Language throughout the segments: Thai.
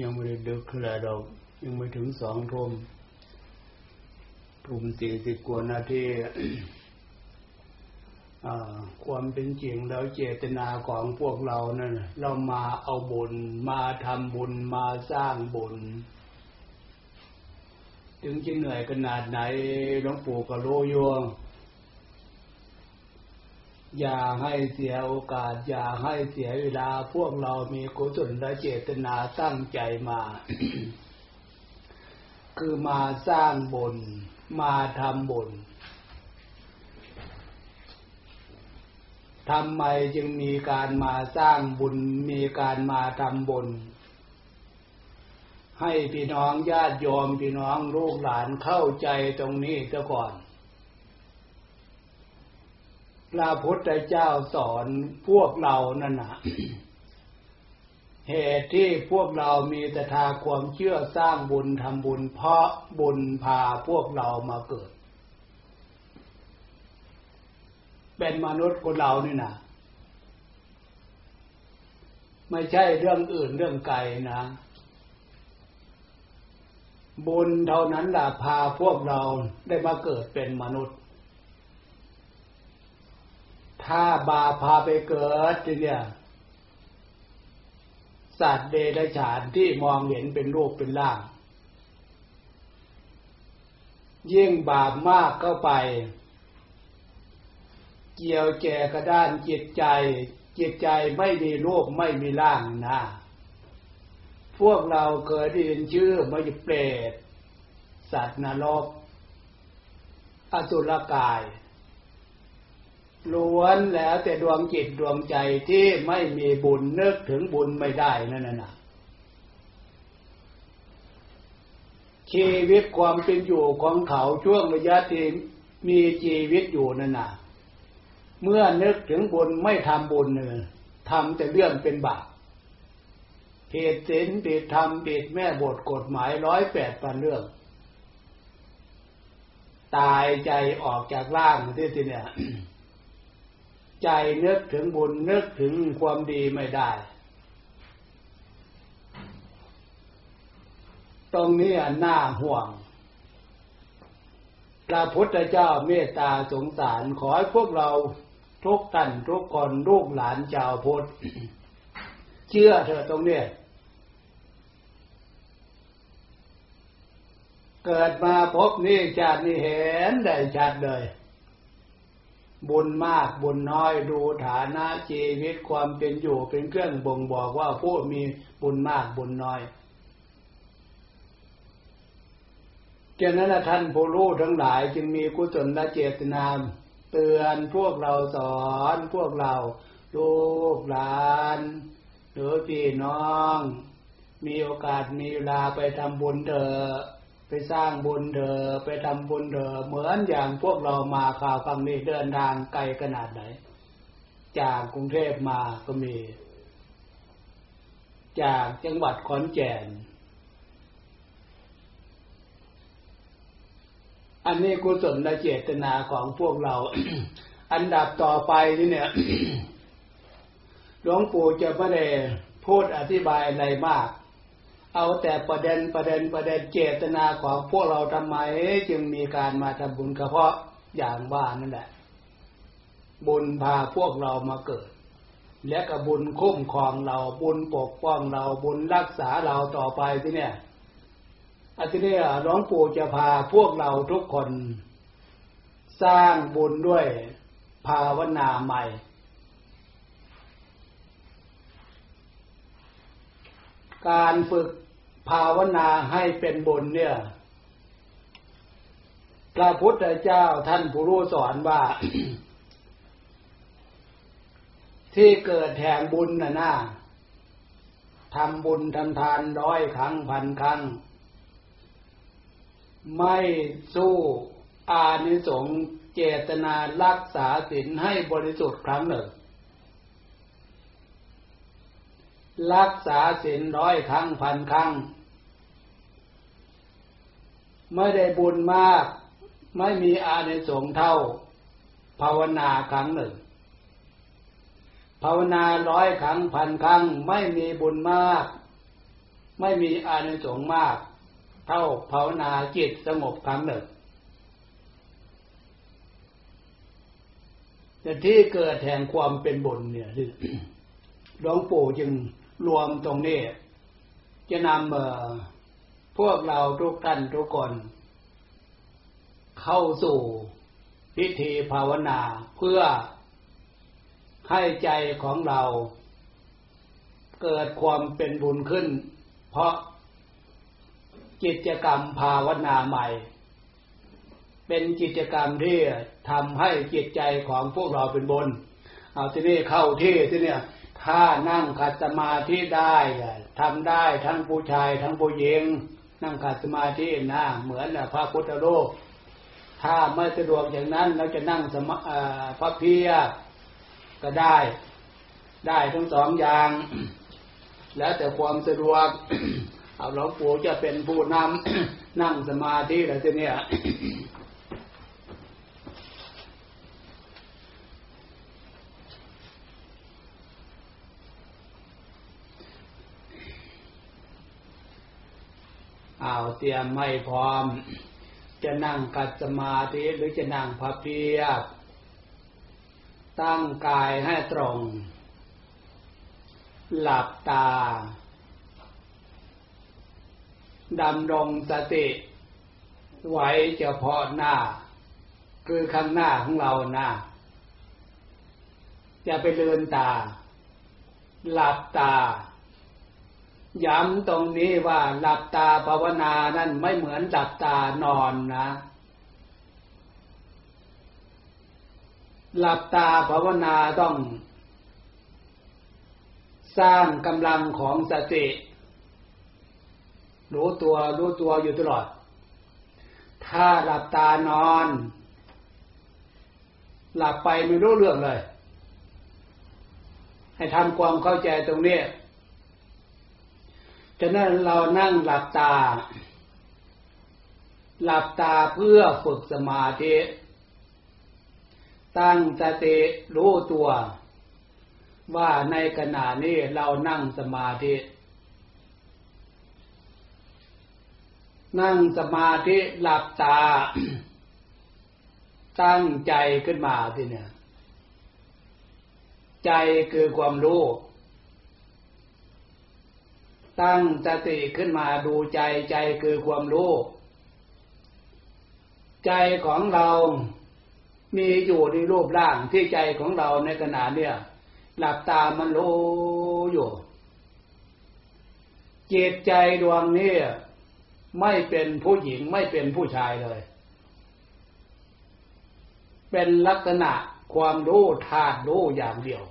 ยังไม่ได้ดึกขนาดดอกยังไม่ถึงสองทุ่มทุ่มสี่สิบกว่านาทีความเป็นจริงแล้วเจตนาของพวกเรานั่นเรามาเอาบุญมาทำบุญมาสร้างบุญ ถึงจะเหนื่อยขนาดไหนหลวงปู่ก็รู้อยู่ อย่าให้เสียโอกาส อย่าให้เสียเวลาพวกเรามีกุศลและเจตนาตั้งใจมา คือมาสร้างบุญมาทำบุญทำไมจึงมีการมาสร้างบุญมีการมาทำบุญ ให้พี่น้องญาติโยมพี่น้องลูกหลานเข้าใจตรงนี้ซะก่อน พระพุทธเจ้าสอนพวกเรานั่นนะเหตุที่พวกเรามีแต่ทาความเชื่อสร้างบุญทำบุญเพราะบุญพาพวกเรามาเกิด เป็นมนุษย์คนเรานี่นะไม่ใช่เรื่องอื่นเรื่องไกลนะ บุญเท่านั้นแหละพาพวกเราได้มาเกิดเป็นมนุษย์ ถ้าบาพาไปเกิดเนี่ยสัตว์เดรัจฉานที่มองเห็นเป็นรูปเป็นร่างยิ่งบาปมากเข้าไป เกี่ยวแก่กระด้านจิตใจ จิตใจไม่มีรูปไม่มีร่างนะพวกเราเคยได้ยินชื่อมาอยู่เปรตสัตว์นรกอสุรกาย ล้วนแล้วแต่ดวงจิตดวงใจที่ไม่มีบุญนึกถึงบุญไม่ได้นั่นน่ะชีวิตความเป็นอยู่ของเขาช่วงระยะที่มีชีวิตอยู่นั่นน่ะ เมื่อนึกถึงบุญไม่ทำบุญเนี่ยทำแต่เรื่องเป็นบาปเหตุศีลปิดธรรมปิดแม่บทกฎหมายร้อยแปดพันเรื่อง ตายใจออกจากร่างที่ที่เนี่ย ใจนึกถึงบุญนึกถึงความดีไม่ได้ ตรงนี้น่าห่วงพระพุทธเจ้าเมตตาสงสารขอให้พวกเราทุกท่านทุกคนลูกหลานชาวพุทธเชื่อเถอะตรงนี้เกิดมาพบนี่ชาตินี้เห็นได้ชัดเลย บุญมากบุญน้อยดูฐานะชีวิตความเป็นอยู่เป็นเครื่องบ่งบอกว่าผู้มีบุญมากบุญน้อยเจ้านั้นท่านผู้รู้ทั้งหลายจึงมีกุศลและเจตนาเตือนพวกเราสอนพวกเรา ลูกหลาน หรือพี่น้อง มีโอกาสมีเวลาไปทำบุญเถอะ ไปสร้างบุญเถอะไปทำบุญเถอะเหมือนอย่างพวกเรามาข่าวคำนี้เดินทางไกลขนาดไหน จากกรุงเทพมาก็มี จากจังหวัดขอนแก่นอันนี้กุศลและเจตนาของพวกเรา อันดับต่อไปนี่เนี่ยหลวงปู่จะไม่ได้พูดอธิบายอะไรมาก เอาแต่ประเด็นประเด็นประเด็นเจตนาของพวกเราทำไม จึงมีการมาทำบุญกระเพาะอย่างบ้านนั่นแหละ บุญพาพวกเรามาเกิด และกับบุญคุ้มครองเราบุญปกป้องเราบุญรักษาเราต่อไปที่เนี่ยอันนี้หลวงปู่จะพาพวกเราทุกคน สร้างบุญด้วยภาวนาใหม่การฝึก ภาวนาให้เป็นบุญเนี่ย พระพุทธเจ้าท่านผู้รู้สอนว่า ที่เกิดแห่งบุญน่ะนะทำบุญทำทานร้อยครั้งพันครั้ง ไม่สู้อานิสงส์เจตนารักษาศีลให้บริสุทธิ์ครั้งหนึ่ง รักษาศีลร้อยครั้งพันครั้ง ไม่ได้บุญมาก ไม่มีอานิสงส์เท่า ภาวนาครั้งหนึ่ง ภาวนาร้อยครั้งพันครั้ง ไม่มีบุญมาก ไม่มีอานิสงส์มาก เท่าภาวนาจิตสงบครั้งหนึ่งแต่ที่เกิดแห่งความเป็นบุญเนี่ยหลวงปู่จึงรวมตรงนี้ จะนำ พวกเราทุกท่านทุกคน เข้าสู่พิธีภาวนาเพื่อให้ใจของเรา เกิดความเป็นบุญขึ้น เพราะกิจกรรมภาวนาใหม่ เป็นกิจกรรมที่ทำให้จิตใจของพวกเราเป็นบุญเอาที่นี่เข้าที่ที่เนี่ยถ้านั่งขัดสมาธิได้ทำได้ทั้งผู้ชายทั้งผู้หญิง นั่งขัดสมาธินะเหมือนพระพุทธโลก ถ้าไม่สะดวกอย่างนั้นเราจะนั่งสมาพระเพียก็ได้ ได้ทั้งสองอย่าง แล้วแต่ความสะดวกเอาหลวงปู่จะเป็นผู้นำนั่งสมาธิอะไรเนี่ย อาเตรียมไม่พร้อม จะนั่งกัดสมาธิหรือจะนั่งพับเพียบ ตั้งกายให้ตรง หลับตาดำรงสติไว้เฉพาะหน้า คือข้างหน้าของเราหน้าจะไปเลือนตา หลับตา ย้ำตรงนี้ว่าหลับตาภาวนานั่นไม่เหมือนหลับตานอนนะ หลับตาภาวนาต้อง สร้างกำลังของสติ รู้ตัวรู้ตัวอยู่ตลอด ถ้าหลับตานอน หลับไปไม่รู้เรื่องเลย ให้ทำความเข้าใจตรงนี้ ฉะนั้นเรานั่งหลับตา หลับตาเพื่อฝึกสมาธิ ตั้งสติรู้ตัว ว่าในขณะนี้เรานั่งสมาธิ นั่งสมาธิหลับตา ตั้งใจขึ้นมาทีเนี่ย ใจคือความรู้ ตั้งสติขึ้นมาดูใจใจคือความรู้ ใจของเรามีอยู่ในรูปร่างที่ใจของเราในขณะเนี่ยหลับตามันรู้อยู่จิตใจดวงนี้ไม่เป็นผู้หญิงไม่เป็นผู้ชายเลย เป็นลักษณะความรู้ธาตุรู้อย่างเดียว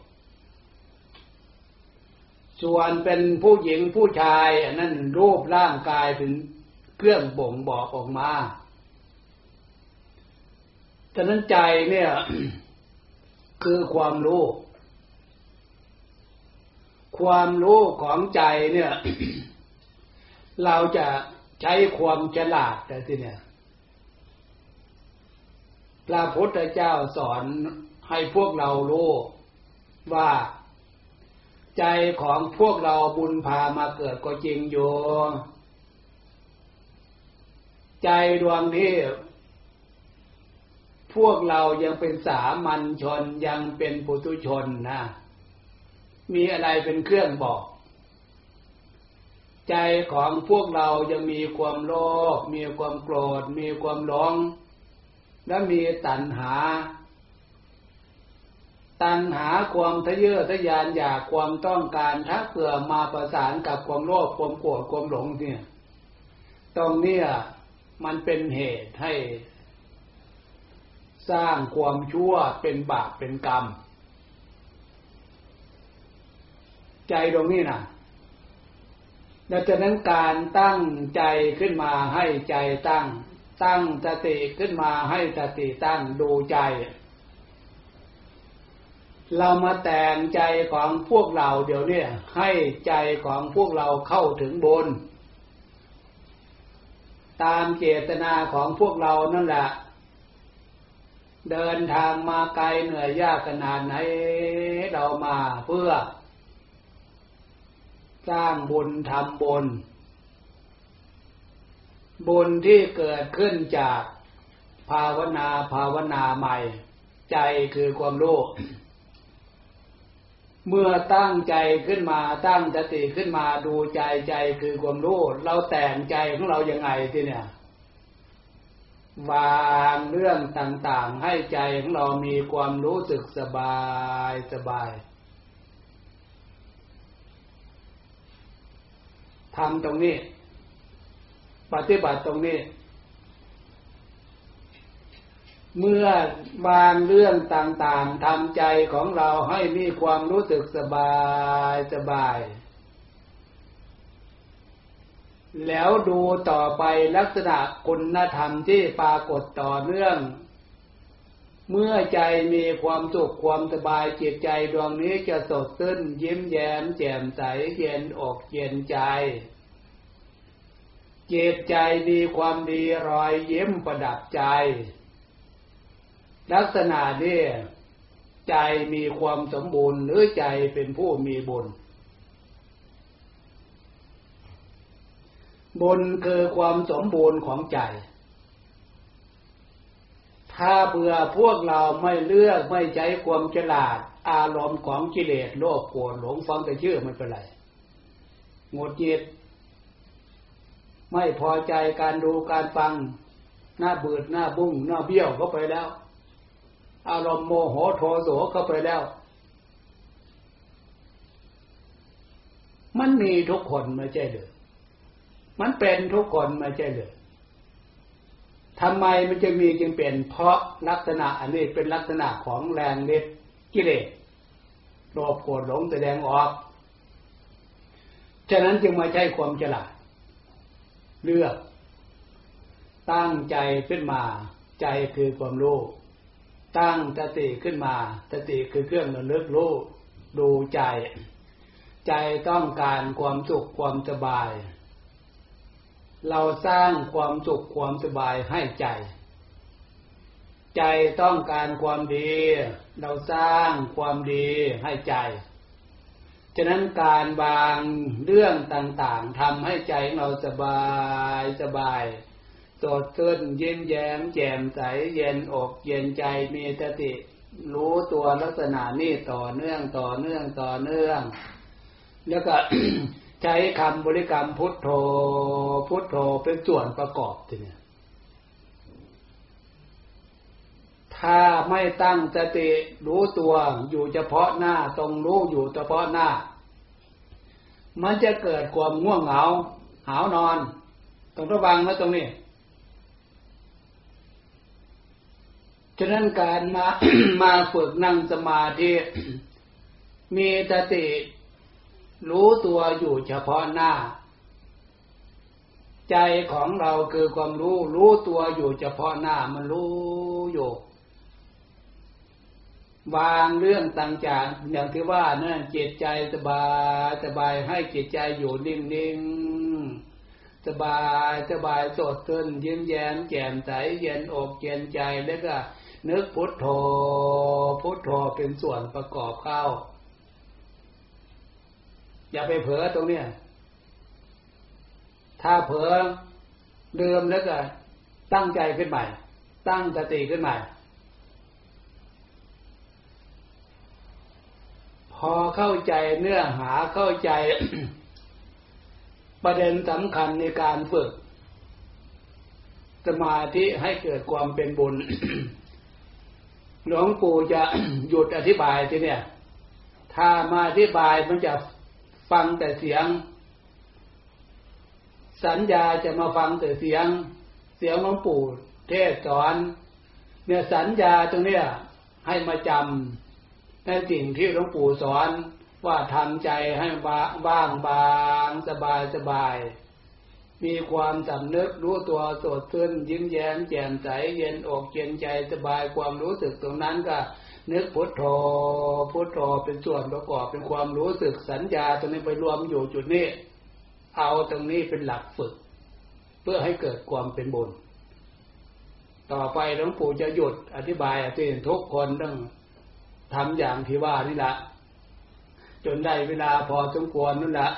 ส่วนเป็นผู้หญิงผู้ชายนั่นรูปร่างกายถึงเครื่องบ่งบอกออกมาฉะนั้นใจเนี่ย คือความรู้ ความรู้ของใจเนี่ย เราจะใช้ความฉลาดแต่ที่เนี่ยพระพุทธเจ้าสอนให้พวกเรารู้ว่า ใจของพวกเราบุญพามาเกิดก็จริงอยู่ใจดวงนี้พวกเรายังเป็นสามัญชนยังเป็นปุถุชนนะ มีอะไรเป็นเครื่องบอก ใจของพวกเรายังมีความโลภมีความโกรธ มีความหลง และมีตัณหา ตัณหาความทะเยอทะยานอยากความต้องการถ้าเผื่อมาประสานกับความโลภความโกรธความหลงเนี่ย ตรงนี้มันเป็นเหตุให้ สร้างความชั่วเป็นบาปเป็นกรรม ใจตรงนี้นะดังนั้นการตั้งใจขึ้นมาให้ใจตั้ง ตั้งสติขึ้นมาให้สติตั้งดูใจ เรามาแต่งใจของพวกเราเดี๋ยวนี้ให้ใจของพวกเราเข้าถึงบน ตามเจตนาของพวกเรานั่นแหละ เดินทางมาไกลเหนื่อยยากขนาดไหนเรามาเพื่อ สร้างบุญทำบุญบุญที่เกิดขึ้นจากภาวนาภาวนาใหม่ ใจคือความรู้ เมื่อตั้งใจขึ้นมาตั้งสติขึ้นมาดูใจใจคือความรู้ เราแต่งใจของเรายังไงที่เนี่ยวางเรื่องต่างๆ ให้ใจของเรามีความรู้สึกสบายสบายทำตรงนี้ ปฏิบัติตรงนี้ เมื่อบางเรื่องต่างๆทำใจของเราให้มีความรู้สึกสบายสบาย แล้วดูต่อไปลักษณะคุณธรรมที่ปรากฏต่อเนื่อง เมื่อใจมีความสุขความสบายจิตใจดวงนี้จะสดชื่นยิ้มแย้มแจ่มใสเย็นอกเย็นใจจิตใจมีความดีรอยยิ้มประดับใจ ลักษณะนี้ใจมีความสมบูรณ์หรือใจเป็นผู้มีบุญ บุญคือความสมบูรณ์ของใจ ถ้าเบื่อพวกเราไม่เลือกไม่ใจความฉลาด อารมณ์ของกิเลสโลภโกรธหลงฟังแต่ชื่อไม่เป็นไรงดจิตไม่พอใจการดูการฟัง หน้าเบืดหน้าบุ้งหน้าเบี้ยวเข้าไปแล้ว อารมณ์โมโหโทโสเข้าไปแล้ว มันมีทุกคนไม่ใช่หรือมันเป็นทุกคนไม่ใช่เลยทำไมมันจะมีจึงเป็น เพราะลักษณะอันนี้เป็นลักษณะของแรงเล็ดกิเลสโลภโกรธหลงแสดงออก ฉะนั้นจึงมาใช้ความฉลาด เลือก ตั้งใจขึ้นมา ใจคือความรู้ ตั้งสติขึ้นมาสติคือเครื่องระลึกรู้ดูใจ ใจต้องการความสุขความสบาย เราสร้างความสุขความสบายให้ใจ ใจต้องการความดี เราสร้างความดีให้ใจ ฉะนั้นการบางเรื่องต่างๆทำให้ใจเราสบายสบาย สดชื่นยิ้มแย้มแจ่มใสเย็นอกเย็นใจมีสติ รู้ตัวลักษณะนี้ต่อเนื่องต่อเนื่องต่อเนื่อง แล้วก็ใช้คำบริกรรมพุทโธ พุทโธเป็นส่วนประกอบทีนี้ถ้าไม่ตั้งสติรู้ตัวอยู่เฉพาะหน้าตรงรู้อยู่เฉพาะหน้า มันจะเกิดความง่วงเหงา หาวนอน ต้องระวังนะตรงนี้ ฉะนั้นการมามาฝึกนั่งสมาธิมีสติรู้ตัวอยู่เฉพาะหน้า ใจของเราคือความรู้รู้ตัวอยู่เฉพาะหน้ามันรู้อยู่วางเรื่องต่างๆอย่างที่ว่านั่นจิตใจสบายสบายให้จิตใจอยู่นิ่งๆสบายสบายสดชื่นยิ้มแย้มแจ่มใสเย็นอกเย็นใจแล้วก็ นึกพุทโธ พุทโธเป็นส่วนประกอบเข้า อย่าไปเผลอตรงเนี้ย ถ้าเผลอเดิมแล้วก็ตั้งใจขึ้นใหม่ ตั้งสติขึ้นใหม่ พอเข้าใจเนื้อหาเข้าใจ ประเด็นสำคัญในการฝึก สมาธิให้เกิดความเป็นบุญ หลวงปู่จะหยุดอธิบายทีเนี่ย ถ้ามาอธิบายมันจะฟังแต่เสียง สัญญาจะมาฟังแต่เสียง เสียงหลวงปู่เทศสอน เนี่ยสัญญาตรงเนี้ยให้มาจำในสิ่งที่หลวงปู่สอนว่าทำใจให้บ้างบางสบายสบาย มีความสำนึกรู้ตัวสดชื่นยิ้มแย้มแจ่มใสเย็นอกเย็นใจสบายความรู้สึกตรงนั้นก็ นึกพุทโธพุทโธเป็นส่วนประกอบเป็นความรู้สึกสัญญาตรงนี้ไปรวมอยู่จุดนี้ เอาตรงนี้เป็นหลักฝึก เพื่อให้เกิดความเป็นบุญต่อไปหลวงปู่จะหยุดอธิบายอธิทุกคนต้องทำอย่างที่ว่านี่ละจนได้เวลาพอสมควรนั่นแหละ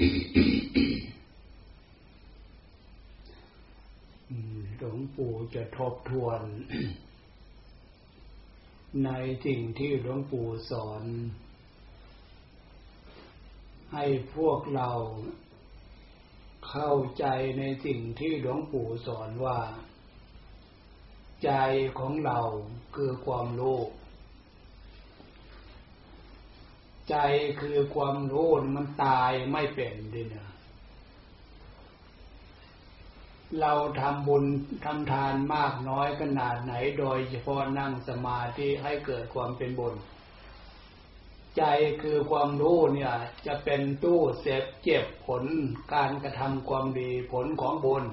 หลวงปู่จะทบทวน ในสิ่งที่หลวงปู่สอน ให้พวกเราเข้าใจในสิ่งที่หลวงปู่สอนว่า ใจของเราคือความโลภ ใจคือความรู้มันตายไม่เป็นดิเนี่ยเราทำบุญทำทานมากน้อยขนาดไหนโดยเฉพาะนั่งสมาธิให้เกิดความเป็นบุญ ใจคือความรู้เนี่ย จะเป็นตู้เสพเจ็บผลการกระทำความดีผลของบุญ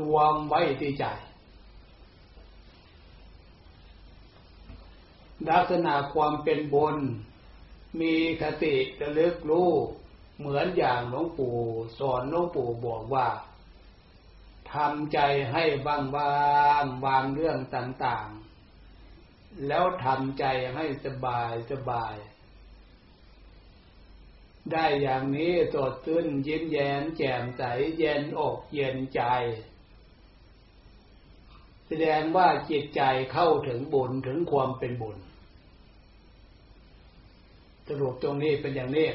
รวมไว้ที่ใจ ลักษณะความเป็นบุญ มีคติระลึกรู้ เหมือนอย่างหลวงปู่สอนหลวงปู่บอกว่าทำใจให้บางบางวางเรื่องต่างๆ แล้วทำใจให้สบายสบาย ได้อย่างนี้สดชื่นยิ้มแย้มแจ่มใสเย็นอกเย็นใจ แสดงว่าจิตใจเข้าถึงบุญถึงความเป็นบุญ สรุปตรงนี้เป็นอย่างนี้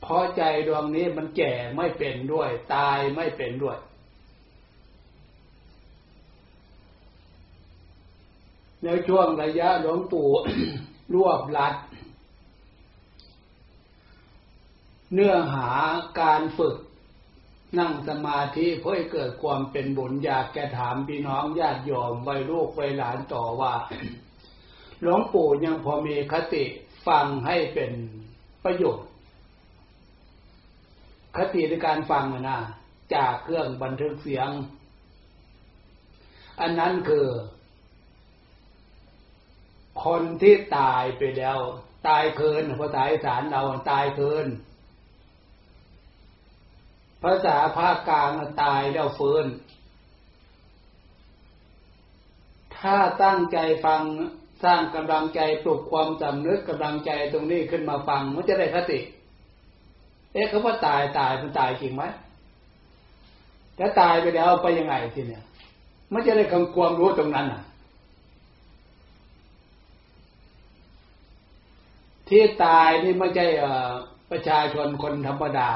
เพราะใจดวงนี้มันแก่ไม่เป็นด้วย ตายไม่เป็นด้วยในช่วงระยะหลวงปู่รวบลัด เนื้อหาการฝึกนั่งสมาธิเพื่อเกิดความเป็นบุญอยากแกถามพี่น้องญาติโยมไวัยลูกไวัยหลานต่อว่า หลวงปู่ยังพอมีคติฟังให้เป็นประโยชน์ คติในการฟังนะจากเครื่องบันทึกเสียง อันนั้นคือ คนที่ตายไปแล้ว ตายเคินภาษาอีสานเราตายเคินภาษาภาคกลางตายแล้วเฟื้นถ้าตั้งใจฟัง สร้างกำลังใจปลุกความจำนึกกำลังใจตรงนี้ขึ้นมาฟังมันจะได้คติ เอ๊ะเขาว่าตายตายมันตายจริงไหมถ้าตายไปแล้วไปยังไงทีเนี่ย มันจะได้คำความรู้ตรงนั้นอะ ที่ตายนี่ไม่ใช่ประชาชนคนธรรมดา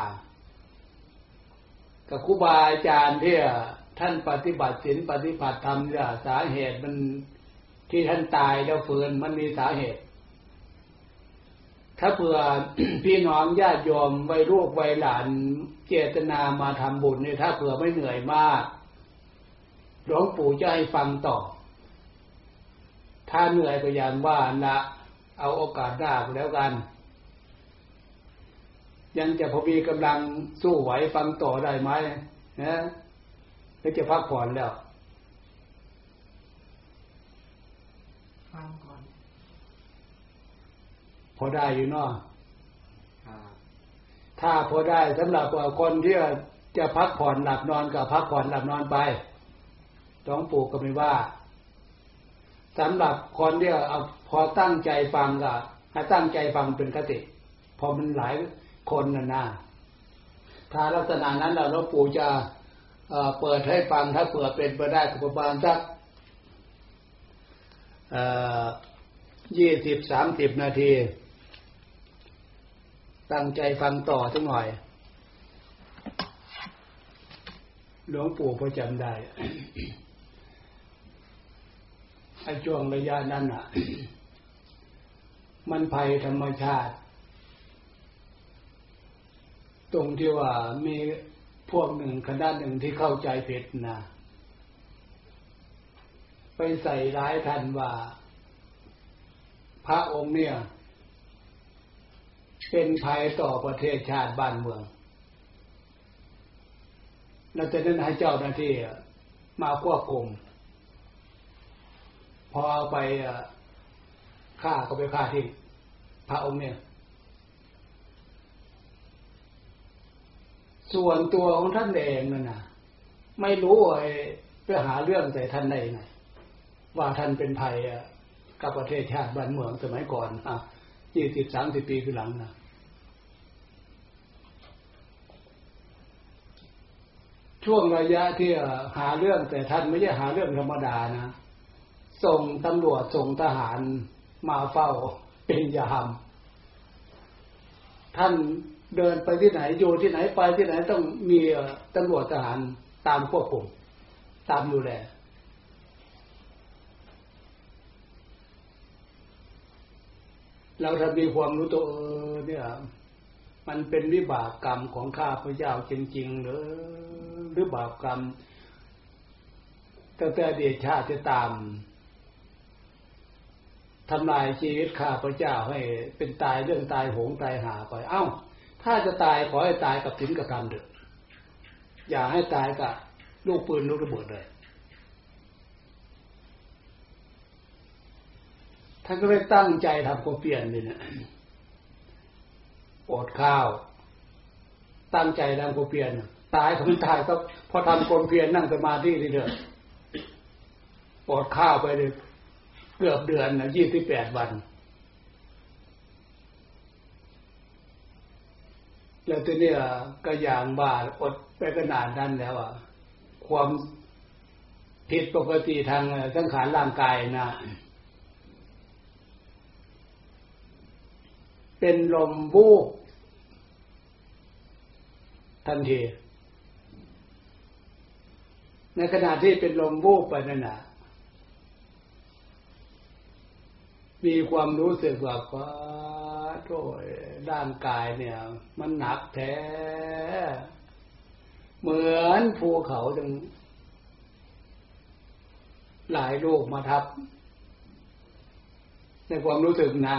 กับครูบาอาจารย์ที่ท่านปฏิบัติศีลปฏิบัติธรรมเนี่ยสาเหตุมัน ที่ท่านตายแล้วฟื้นมันมีสาเหตุ ถ้าเผื่อพี่น้องญาติโยมไว้ลูกไว้หลานเจตนามาทำบุญเนี่ยถ้าเผื่อไม่เหนื่อยมากหลวงปู่จะให้ฟังต่อ ถ้าเหนื่อยก็อย่างว่าละเอาโอกาสหน้าแล้วกัน ยังจะพอมีกำลังสู้ไหวฟังต่อได้ไหมนะหรือจะพักผ่อนแล้ว พอได้อยู่เนาะถ้าพอได้สำหรับคนที่จะพักผ่อนหลับนอนกับพักผ่อนหลับนอนไปต้องปลูกก็ไม่ว่าสำหรับคนที่เอาพอตั้งใจฟังก็ให้ตั้งใจฟังเป็นคติ พอมันหลายคนน่ะนะถ้าลักษณะนั้นเราหลวงปู่จะเปิดให้ฟังถ้าเปิดเป็นไปได้ประมาณสัก ยี่สิบสามสิบนาที ตั้งใจฟังต่อสักหน่อย หลวงปู่พอจำได้ไอ้ช่วงระยะนั้นอะ มันภัยธรรมชาติ ตรงที่ว่ามีพวกหนึ่งคณะหนึ่งที่เข้าใจผิดนะ ไปใส่ร้ายท่านว่า พระองค์เนี่ย เป็นภัยต่อประเทศชาติบ้านเมืองเราจะนั้นให้เจ้าหน้าที่มาควบคุม พอเอาไปฆ่าก็ไปฆ่าที่ พระองค์เนี่ย ส่วนตัวของท่านเองนั่นนะไม่รู้ไอ้เพื่อหาเรื่องใส่ท่านได้ไง ว่าท่านเป็นภัยกับประเทศชาติบ้านเมืองสมัยก่อนอะยี่สิบสามสิบปีขึ้นหลังนะช่วงระยะที่หาเรื่องแต่ท่านไม่ใช่หาเรื่องธรรมดานะส่งตำรวจส่งทหารมาเฝ้าเป็นยามท่านเดินไปที่ไหนอยู่ที่ไหนไปที่ไหนต้องมีตำรวจทหารตามควบคุมตามดูแล เราถ้ามีความรู้ตัวเนี่ยมันเป็นวิบากกรรมของข้าพเจ้าจริงๆหรือหรือบาปกรรมตั้งแต่เดชชาจะตามทำลายชีวิตข้าพเจ้าให้เป็นตายเรื่องตายโหงตายหาไปเอ้า ถ้าจะตายขอให้ตายกับถินกับกรรมเถอะอย่าให้ตายกับลูกปืนลูกระเบิดเลย ท่านก็เลยตั้งใจทำความเปลี่ยนเลยนะอดข้าว ตั้งใจทำความเปลี่ยนตายของตายก็พอทำความเพียรนั่งสมาธิเรื่อยๆอดข้าวไปเลยเกือบเดือนนะยี่สิบแปดวัน แล้วตัวนี้ก็อย่างบาอดไปขนาดนั้นแล้วอะความผิดปกติทางสังขารร่างกายนะ เป็นลมบูบทันที ในขณะที่เป็นลมบูบไปนั่นนะมีความรู้สึกว่าว่าโทษร่างกายเนี่ย มันหนักแท้ เหมือนภูเขาจึงหลายลูกมาทับ ในความรู้สึกนะ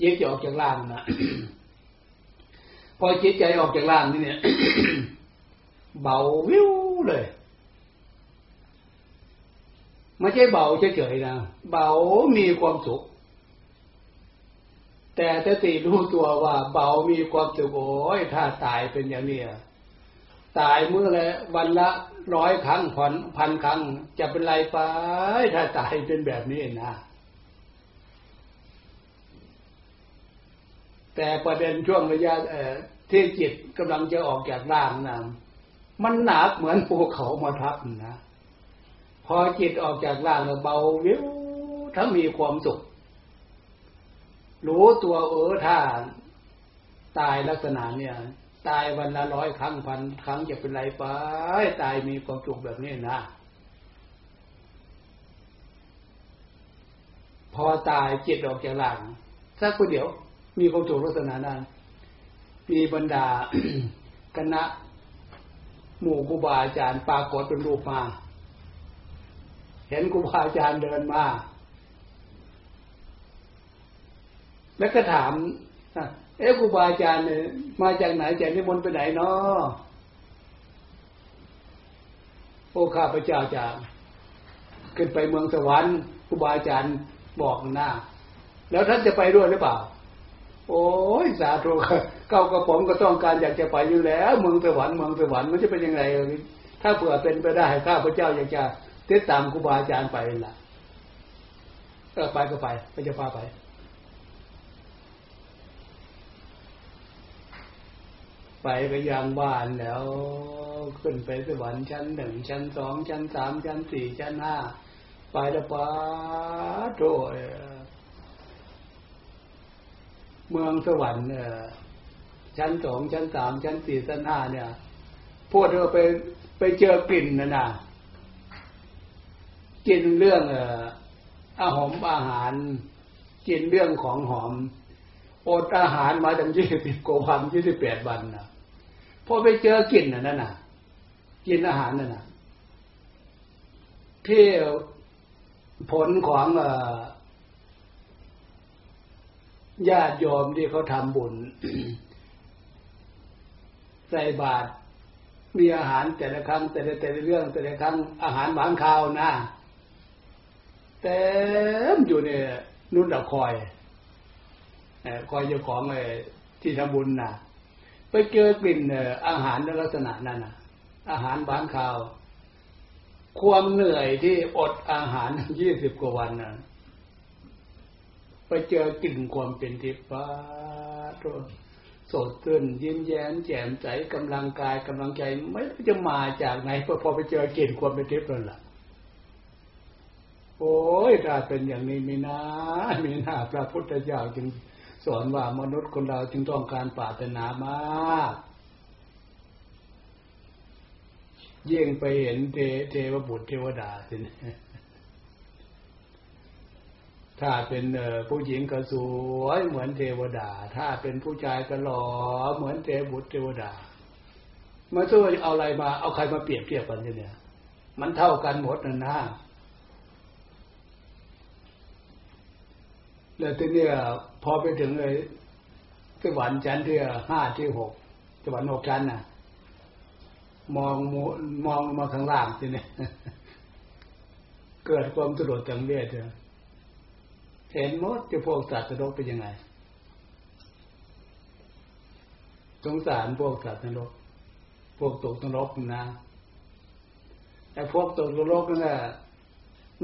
จิตจะออกจากร่างนะพอจิตใจออกจากร่างนี่เนี่ย เบาวิวเลยไม่ใช่เบาเฉยๆนะเบามีความสุข แต่ถ้าตีรู้ตัวว่า เบามีความสุขโอ้ยถ้าตายเป็นอย่างนี้ตายเมื่อไรวันละร้อยครั้งพันพันครั้ง จะเป็นไรไปถ้าตายเป็นแบบนี้นะ แต่ประเด็นช่วงระยะที่จิตกำลังจะออกจากร่างนะมันหนักเหมือนภูเขามาทับนะพอจิตออกจากร่างแล้วเบาวิวถ้ามีความสุขรู้ตัวเออถ้าตายลักษณะเนี่ย ตายวันละร้อยครั้งพันครั้งจะเป็นไรไปตายมีความสุขแบบนี้นะพอตายจิตออกจากร่างสักประเดียว มีความสุขลักษณะนั้น มีบรรดาคณะหมู่ครูบาอาจารย์ปรากฏเป็นรูปมา เห็นครูบาอาจารย์เดินมา แล้วก็ถามเอ๊ะครูบาอาจารย์เนี่ยมาจากไหนจากนิมนต์ไปไหนเนาะโอ้ข้าพเจ้าจะขึ้นไปเมืองสวรรค์ครูบาอาจารย์บอกหน้า แล้วท่านจะไปด้วยหรือเปล่า โอ้ยสาธุเก้ากระผมก็ต้องการอยากจะไปอยู่แล้ว เมืองสวรรค์เมืองสวรรค์มันจะเป็นยังไงถ้าเผื่อเป็นไปได้ข้าพเจ้าอยากจะติดตามครูบาอาจารย์ไปล่ะก็ไปก็ไปไปจะพาไปไปไปยังบ้านแล้ว ขึ้นไปสวรรค์ชั้นหนึ่งชั้นสองชั้นสามชั้นสี่ชั้นห้าไปแล้วป้าโถ เมืองสวรรค์เนี่ยชั้นสองชั้นสามชั้นสี่ชั้นห้าเนี่ยพวกเราไปไปเจอกลิ่นนะนะกินเรื่องเอออาหอมอาหาร กินเรื่องของหอมอดอาหารมาตั้งยี่สิบกว่าวันยี่สิบแปดวันนะพอไปเจอกลิ่นนั่นน่ะ กินอาหารนั่นน่ะที่ผลของเอ ญาติโยมที่เขาทำบุญ ใส่บาตรมีอาหารแต่ละครั้ง แต่ละแต่ละเรื่อง แต่ละครั้งอาหารหวานข้าวนะเต็มอยู่เนี่ยนุ่นดอกคอยคอยเจ้าของไอ้ที่ทำบุญนะไปเจอกลิ่นอาหารในลักษณะนั้นนะอาหารหวานข้าว ความเหนื่อยที่อดอาหารยี่สิบกว่าวันน่ะ ไปเจอกลิ่นความเป็นทิพย์ฟ้าตัวสดขึ้นยิ้มแย้มแจ่มใสกำลังกายกำลังใจไม่จะมาจากไหนพอไปเจอเกณฑ์ความเป็นทิพย์นั่นแหละโอ้ยถ้าเป็นอย่างนี้มีนะมีนาพระพุทธเจ้าจึงสอนว่ามนุษย์คนเราจึงต้องการปรารถนามากเยิ่งไปเห็นเทเทวบุตรเทวดาสิ ถ้าเป็นผู้หญิงก็สวยเหมือนเทวดา ถ้าเป็นผู้ชายก็หล่อเหมือนเทวบุตรเทวดา มาช่วยเอาอะไรมา เอาใครมาเปรียบเทียบกันเนี่ย มันเท่ากันหมดนะนะแล้วทีนี้พอไปถึงเลยสวรรค์ชั้นที่ห้าที่หกสวรรค์หกชั้นน่ะ มองมองมาข้างล่างทีนี้เกิดความสลดจังเวทเเห็นหมดจะพวกสัตว์นรกเป็นยังไง สงสารพวกสัตว์นรก พวกตกนรกนะแต่พวกตกนรกนั่นแหละ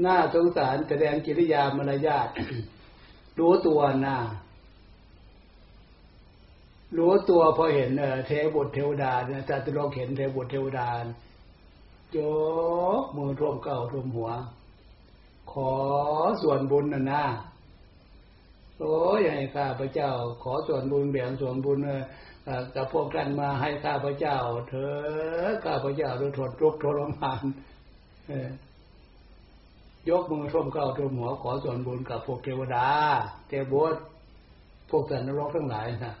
หน้าสงสารแสดงกิริยามารยาทรู้ตัวนะรู้ตัวพอเห็นเทบุตรเทวดาเนี่ยจัตุโลกเห็นเทบุตรเทวดายกมือท่วมเก้าท่วมหัว ขอส่วนบุญน่ะนะ โอ้ยให้ข้าพระเจ้า ขอส่วนบุญแบ่งส่วนบุญกับพวกท่านมาให้ข้าพระเจ้า เถอะข้าพระเจ้าดยทนทุกข์ทรมานยกมือท่วมเก้าท่วมหัวขอส่วนบุญกับพวกเทวดาเทวดพวกสันนรกทั้งหลายนะ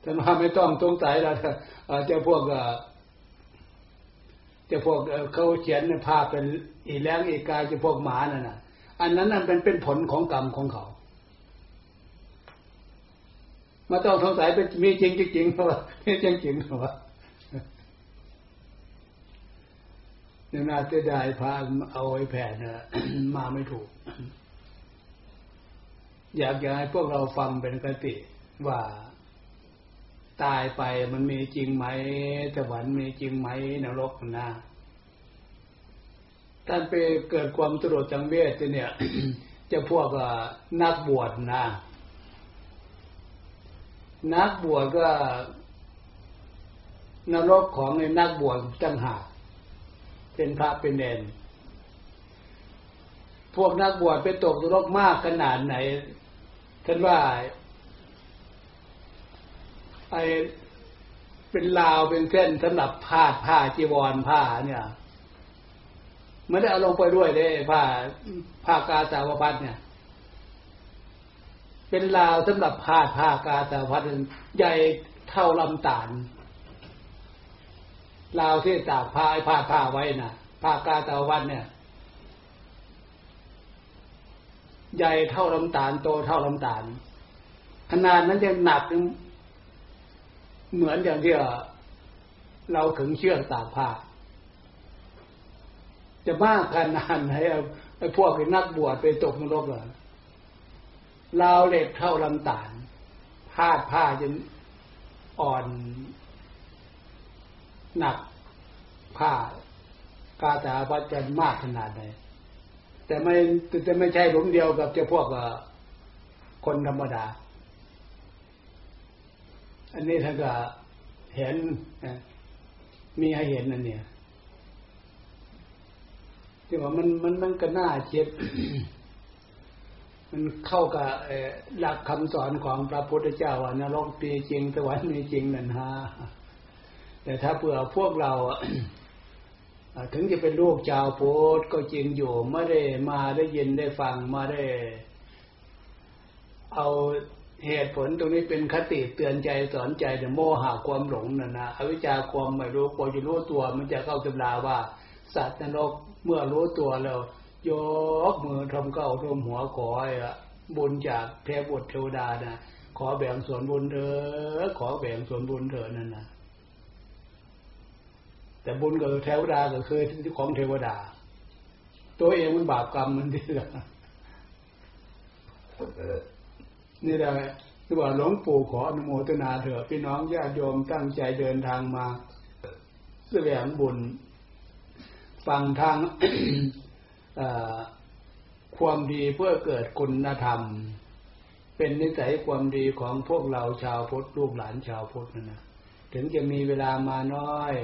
แต่มาไม่ต้องสงสัยแล้วเจะพวกจะพวกเขาเขียนภาพเป็นอีแรงอีกายจะพวกหมานั่นน่ะ อันนั้นนั่นเป็นเป็นผลของกรรมของเขามาต้องสงสัยเป็นมีจริงจริงเพราะว่ามีจริงจริงเพราะว่าเนี่ยน่าจะได้พาเอาไอ้แผ่นมาไม่ถูก อยากอยากให้พวกเราฟังเป็นกติว่าตายไปมันมีจริงไหมสวรรค์มีจริงไหมนรกนะ ท่านไปเกิดความตรวจจังเวทเนี่ยจะพวกนักบวชนะนักบวชก็นรกของในนักบวชจังหากเป็นพระเป็นเนนพวกนักบวชไปตกนรกมากขนาดไหนท่านว่าไอเป็นลาวเป็นเส้นสำหรับผ้าผ้าจีวรผ้าเนี่ย ไม่ได้เอาลงไปด้วยเลยผ้าผ้ากาสาวพัดเนี่ย เป็นลาวสำหรับผ้าผ้ากาสาวพัดใหญ่เท่าลำตาลลาวที่ตากผ้าไอ้ผ้าผ้าไว้น่ะผ้ากาสาวพัดเนี่ย ใหญ่เท่าลำตาลโตเท่าลำตาลขนาดนั้นยังหนักเหมือนอย่างที่เราถึงเชือกตากผ้า จะมากขนาดไหนไอ้พวกนักบวชไปตกนรกเหรอราวเหล็กเท่าลำตาลพาดผ้าจนอ่อนหนักผ้ากาตาวัดจะมากขนาดไหนแต่ไม่จะไม่ใช่หลุมเดียวกับเจะพวกคนธรรมดา อันนี้ท่านก็เห็นมีให้เห็นนั่นเนี่ย ที่ว่ามันมันมันก็น่าเจ็บ มันเข้ากับหลักคำสอนของพระพุทธเจ้าว่านรกปีจริงสวรรค์มีจริงนั่นฮะแต่ถ้าเผื่อพวกเราถึงจะเป็นลูกชาวพุทธก็จริงอยู่ไม่ได้มาได้ยินได้ฟังมาได้ เอาเหตุผลตรงนี้เป็นคติเตือนใจสอนใจแต่โมหะความหลงน่ะนะอวิชชาความไม่รู้พอจะรู้ตัวมันจะเข้าตำราว่า สัตว์นรกเมื่อรู้ตัวแล้วยกมือทำเก้าทมหัวขออะบุญจากเทพบุตรเทวดานะขอแบ่งส่วนบุญเถอะขอแบ่งส่วนบุญเถอะนั่นนะแต่บุญกับเทวดาก็คือของเทวดา ตัวเองมันบาปกรรมมันที่ละนี่แหละที่ว่าหลวงปู่ขออนุโมทนาเถอะพี่น้องญาติโยมตั้งใจเดินทางมาแสวงบุญ ฟังทางความดีเพื่อเกิดคุณธรรม เป็นนิสัยความดีของพวกเราชาวพุทธลูกหลานชาวพุทธนะนะ ถึงจะมีเวลามาน้อย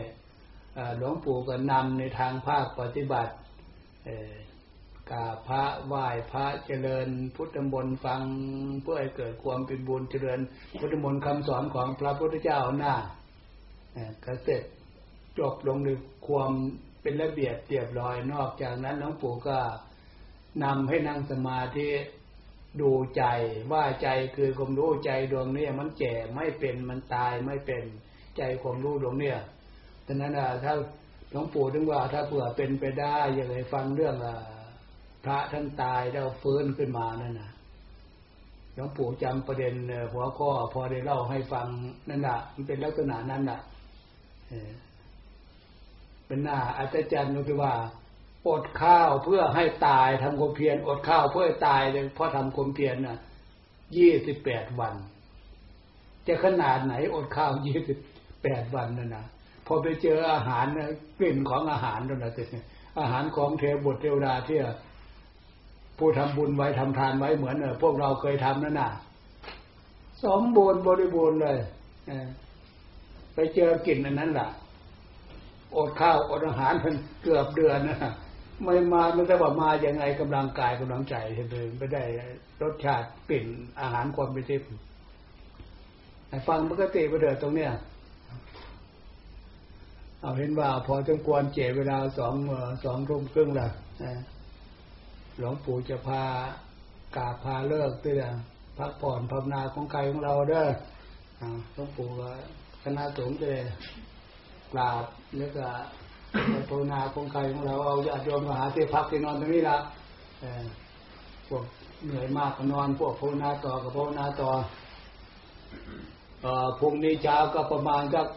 หลวงปู่ก็นำในทางภาคปฏิบัติกาพระไหว้พระเจริญ พุทธมนต์ฟังเพื่อให้เกิดความเป็นบุญเจริญ พุทธมนต์คำสอนของพระพุทธเจ้าหน้าก็เสร็จจบลงในความ เป็นระเบียบเรียบร้อย นอกจากนั้นหลวงปู่ก็นำให้นั่งสมาธิดูใจว่าใจคือความรู้ใจดวงนี้มันแก่ไม่เป็นมันตายไม่เป็นใจความรู้ดวงเนี้ยดังนั้นถ้าหลวงปู่ถึงว่าถ้าเผื่อเป็นไปได้อย่างไรฟังเรื่องพระท่านตายแล้วฟื้นขึ้นมานั่นนะหลวงปู่จำประเด็นหัวข้อพอได้เล่าให้ฟังนั่นแหะมันเป็นลักษณะนั้นน่ะ เป็นหน้าอาจารย์ก็คือว่าอดข้าวเพื่อให้ตายทำความเพียรอดข้าวเพื่อให้ตายเลยเพราะทำความเพียรน่ะยี่สิบแปดวัน จะขนาดไหนอดข้าวยี่สิบแปดวันนั่นนะพอไปเจออาหารนะกลิ่นของอาหารนั่นนะอาหารของเทวบุตรเทวดาที่ผู้ทำบุญไว้ทำทานไว้เหมือนเออพวกเราเคยทำนั่นน่ะสมบูรณ์บริบูรณ์เลยไปเจอกลิ่นอันนั้นแหละ อดข้าวอดอาหารเป็นเกือบเดือนนะไม่มาไม่ได้ว่ามาอย่างไงกำลังกายกำลังใจเดินไปได้รสชาติกลิ่นอาหารความเป็นทิพย์ฟังปกติไปเถิดตรงเนี้ยเอาเห็นว่าพอจงควรเจเวลาสองสองทุ่มครึ่งละหลวงปู่จะพากาพาเลิกด้วยพักผ่อนภาวนาของกายของเราเด้อหลวงปู่คณะสงฆ์จะกราบ แล้วก็ภาวนาของกายของเราเอาญาติโยมมาหาที่พักที่นอนตรงนี้ละพวกเหนื่อยมากก็นอน พวกภาวนาต่อกับภาวนาต่อพรุ่งนี้เช้าก็ประมาณสัก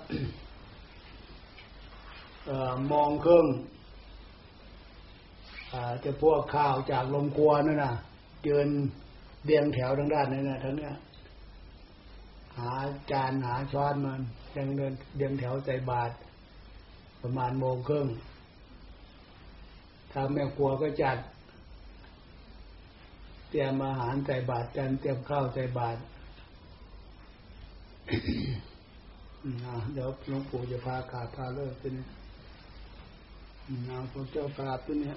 มองเครึ่องจะพวกข้าวจากลมครัวนั่นน่ะเดินเดียงแถวทางด้านนั้นนะทั้งเนี้ยหาจานหาช้อนมันยังเดินเดียงแถวใส่บาตร ประมาณโมงครึ่งถ้าแม่ครัวก็จัด เตรียมอาหารใส่บาตรจันเตรียมข้าวใส่บาตรเดี๋ยวหลวงปู่จะพาขาดพาเลิกไปเนเอาพระเจ้ากราบตัวเนี้ย